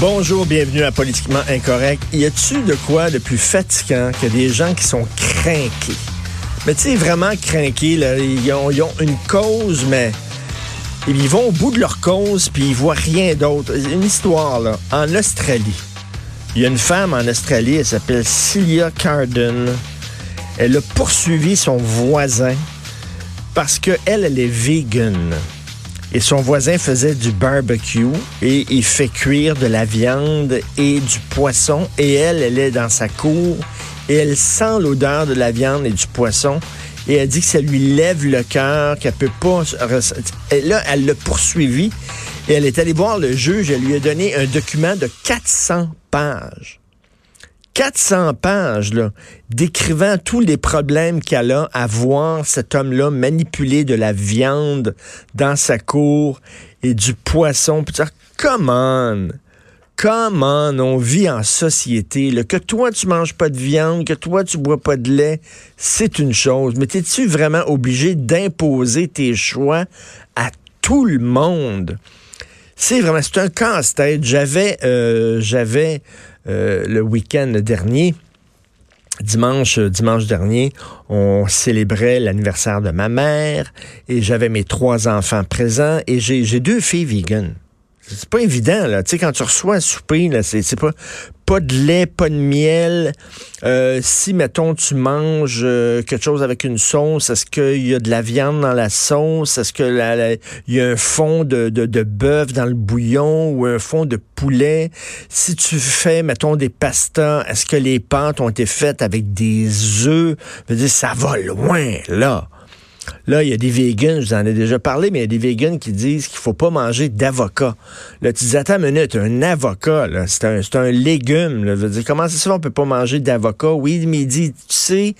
Bonjour, bienvenue à Politiquement Incorrect. Y a-tu de quoi de plus fatigant que des gens qui sont crainqués? Mais tu sais, vraiment crainqués, là, ils, ont, une cause, mais ils vont au bout de leur cause, puis ils voient rien d'autre. Une histoire, là, en Australie. Il y a une femme en Australie, elle s'appelle Celia Carden. Elle a poursuivi son voisin parce qu'elle, elle est vegan. Et son voisin faisait du barbecue et il fait cuire de la viande et du poisson. Et elle, elle est dans sa cour et elle sent l'odeur de la viande et du poisson. Et elle dit que ça lui lève le cœur, qu'elle peut pas... Et là, elle l'a poursuivi et elle est allée voir le juge. Elle lui a donné un document de 400 pages. 400 pages décrivant tous les problèmes qu'elle a à voir cet homme-là manipuler de la viande dans sa cour et du poisson. Puis dire, come on! Come on, on vit en société. Que toi, tu manges pas de viande, que toi, tu bois pas de lait, c'est une chose. Mais es-tu vraiment obligé d'imposer tes choix à tout le monde? C'est vraiment, c'est un casse-tête. J'avais, euh, j'avais euh, le week-end dernier. Dimanche, dimanche dernier, on célébrait l'anniversaire de ma mère et j'avais mes trois enfants présents et j'ai deux filles vegan. C'est pas évident, là. Tu sais, quand tu reçois un souper, là, c'est pas, pas de lait, pas de miel. Euh, si, mettons, tu manges euh, quelque chose avec une sauce, est-ce qu'il y a de la viande dans la sauce? Est-ce qu'il y a un fond de, de, de bœuf dans le bouillon ou un fond de poulet? Si tu fais, mettons, des pastas, est-ce que les pâtes ont été faites avec des œufs? Je veux dire, ça va loin, là. Là, il y a des vegans, je vous en ai déjà parlé, mais il y a des vegans qui disent qu'il faut pas manger d'avocat. Là, tu dis, attends une minute, un avocat, c'est un, un, légume. Là. Je veux dire, comment ça on peut pas manger d'avocat? Oui, mais il dit, tu sais,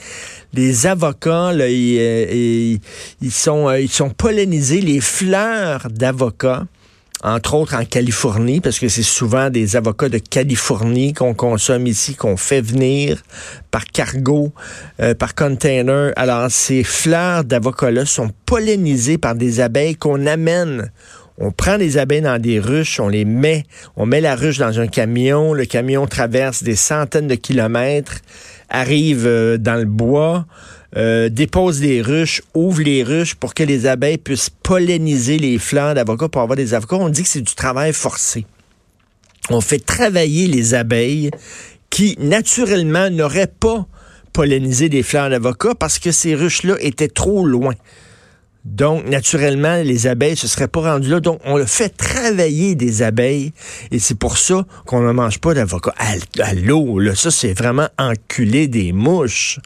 les avocats, là, ils, euh, ils, sont, euh, ils sont pollinisés, les fleurs d'avocat entre autres en Californie, parce que c'est souvent des avocats de Californie qu'on consomme ici, qu'on fait venir par cargo, euh, par container. Alors, ces fleurs d'avocats-là sont pollinisées par des abeilles qu'on amène on prend les abeilles dans des ruches, on les met, on met la ruche dans un camion, le camion traverse des centaines de kilomètres, arrive euh, dans le bois, euh, dépose des ruches, ouvre les ruches pour que les abeilles puissent polliniser les fleurs d'avocats pour avoir des avocats. On dit que c'est du travail forcé. On fait travailler les abeilles qui, naturellement, n'auraient pas pollinisé des fleurs d'avocat parce que ces ruches-là étaient trop loin. Donc, naturellement, les abeilles ne se seraient pas rendues là. Donc, on le fait travailler des abeilles. Et c'est pour ça qu'on ne mange pas d'avocat. À, l'eau, là, ça, c'est vraiment enculer des mouches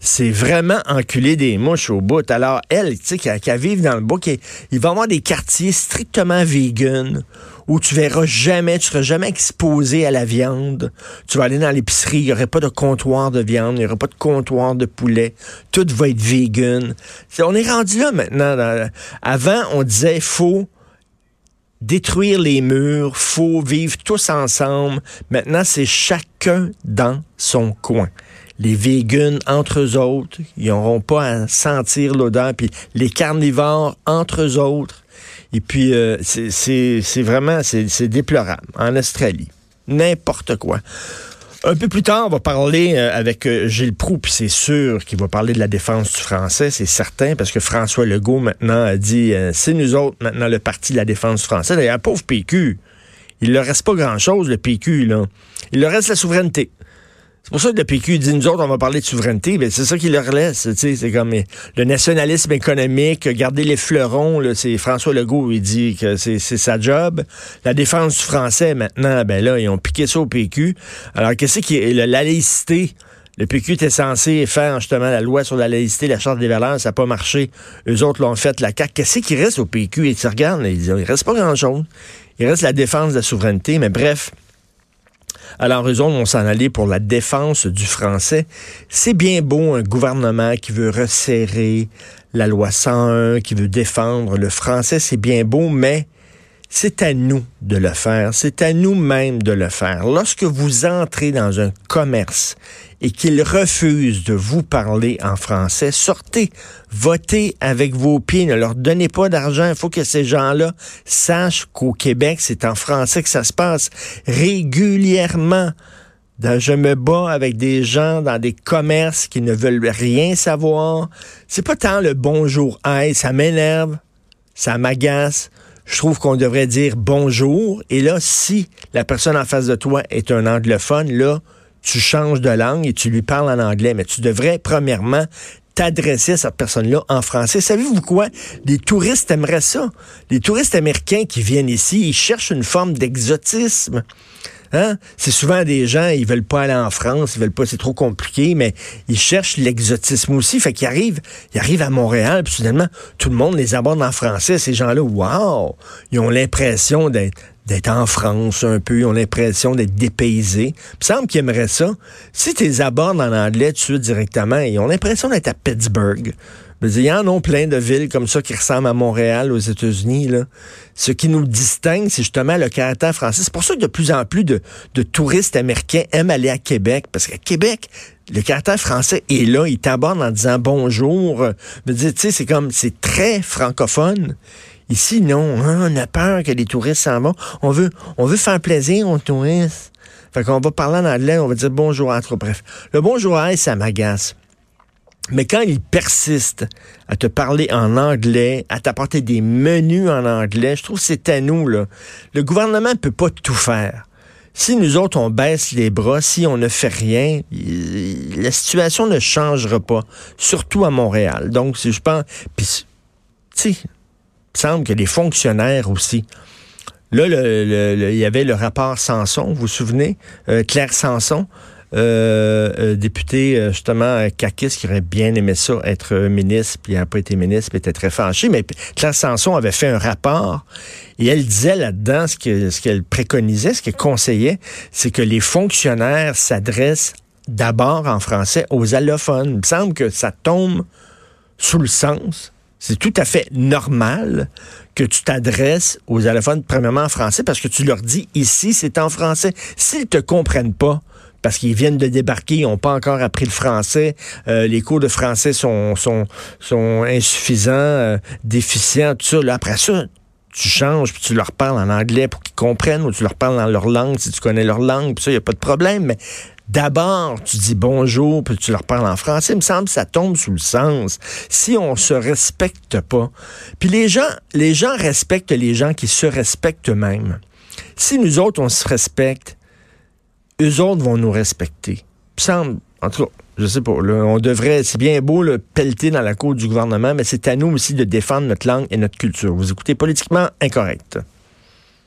c'est vraiment enculer des mouches au bout. Alors, elle, tu sais, qui, qui vivre dans le bois, il va y avoir des quartiers strictement vegan où tu verras jamais, tu seras jamais exposé à la viande. Tu vas aller dans l'épicerie, il n'y aurait pas de comptoir de viande, il n'y aurait pas de comptoir de poulet. Tout va être vegan. on est rendu là maintenant. avant, on disait, faut détruire les murs, faut vivre tous ensemble. Maintenant, c'est chacun dans son coin les vegans entre eux autres, ils n'auront pas à sentir l'odeur, puis les carnivores entre eux autres. Et puis, euh, c'est vraiment, c'est déplorable. En Australie, n'importe quoi. Un peu plus tard, on va parler euh, avec euh, Gilles Proux, puis c'est sûr qu'il va parler de la défense du français, c'est certain, parce que François Legault maintenant a dit, c'est nous autres maintenant le parti de la défense du français. D'ailleurs, pauvre PQ, il ne reste pas grand-chose, le PQ, là. Il leur reste la souveraineté. C'est pour ça que le PQ dit, nous autres, on va parler de souveraineté. Ben, c'est ça qui leur laisse. C'est comme le nationalisme économique, garder les fleurons. C'est François Legault, il dit que c'est sa job. La défense du français, maintenant, ben là, ils ont piqué ça au PQ. Alors, qu'est-ce qui est la laïcité? Le PQ était censé faire justement la loi sur la laïcité, la charte des valeurs, ça n'a pas marché. Eux autres l'ont fait, la CAQ. Qu'est-ce qui reste au PQ? Et tu regardes, il, il reste pas grand-chose. Il reste la défense de la souveraineté, mais bref, alors, eux autres vont s'en aller pour la défense du français. C'est bien beau un gouvernement qui veut resserrer la loi 101, qui veut défendre le français, c'est bien beau, mais c'est à nous de le faire, c'est à nous-mêmes de le faire. Lorsque vous entrez dans un commerce et qu'ils refusent de vous parler en français, sortez, votez avec vos pieds, ne leur donnez pas d'argent. Il faut que ces gens-là sachent qu'au Québec, c'est en français que ça se passe régulièrement. Je me bats avec des gens dans des commerces qui ne veulent rien savoir. C'est pas tant le bonjour, hey, ça m'énerve, ça m'agace je trouve qu'on devrait dire bonjour. Et là, si la personne en face de toi est un anglophone, là, tu changes de langue et tu lui parles en anglais. Mais tu devrais, premièrement, t'adresser à cette personne-là en français. Savez-vous quoi? Les touristes aimeraient ça. Les touristes américains qui viennent ici, ils cherchent une forme d'exotisme. Hein? C'est souvent des gens, ils veulent pas aller en France, ils veulent pas, c'est trop compliqué, mais ils cherchent l'exotisme aussi. Fait qu'ils arrivent, ils arrivent à Montréal, puis soudainement, tout le monde les aborde en français. Ces gens-là, wow! Ils ont l'impression d'être d'être en France un peu, ils ont l'impression d'être dépaysés. Il me semble qu'ils aimeraient ça. Si tu les abordes en anglais tu directement, ils ont l'impression d'être à Pittsburgh. Il y en a plein de villes comme ça qui ressemblent à Montréal aux États-Unis. Ce qui nous distingue, c'est justement le caractère français. C'est pour ça que de plus en plus de, touristes américains aiment aller à Québec, parce qu'à Québec, le caractère français est là. Ils t'abordent en disant bonjour. Tu sais, c'est comme, c'est très francophone. Ici, non. Hein, on a peur que les touristes s'en vont. On veut, on veut faire plaisir aux touristes. Fait qu'on va parler en anglais, on va dire bonjour à Bref, le bonjour à ça m'agace. Mais quand il persiste à te parler en anglais, à t'apporter des menus en anglais, je trouve que c'est à nous. Là. Le gouvernement ne peut pas tout faire. Si nous autres, on baisse les bras, si on ne fait rien, la situation ne changera pas, surtout à Montréal. Donc, si je pense... Puis, tu sais, il semble que les fonctionnaires aussi... Là, il y avait le rapport Sanson, vous vous souvenez? Euh, Claire Sanson, euh, euh, député euh, justement Kakis qui aurait bien aimé ça, être ministre, puis il n'a pas été ministre, puis était très fâché. Mais Claire Sanson avait fait un rapport et elle disait là-dedans ce qu'elle ce préconisait, ce qu'elle conseillait, c'est que les fonctionnaires s'adressent d'abord en français aux allophones. Il me semble que ça tombe sous le sens. C'est tout à fait normal que tu t'adresses aux allophones premièrement en français parce que tu leur dis ici c'est en français. S'ils te comprennent pas, parce qu'ils viennent de débarquer, ils n'ont pas encore appris le français. Euh, les cours de français sont, insuffisants, euh, déficients, tout ça. Là, après ça, tu changes, puis tu leur parles en anglais pour qu'ils comprennent, ou tu leur parles dans leur langue si tu connais leur langue, puis ça, il n'y a pas de problème. Mais d'abord, tu dis bonjour, puis tu leur parles en français. Il me semble que ça tombe sous le sens. Si on se respecte pas, puis les gens, les gens respectent les gens qui se respectent eux-mêmes. Si nous autres, on se respecte, eux autres vont nous respecter. semble, en tout cas, je sais pas, on devrait, c'est bien beau le pelleter dans la cour du gouvernement, mais c'est à nous aussi de défendre notre langue et notre culture. Vous écoutez politiquement incorrect.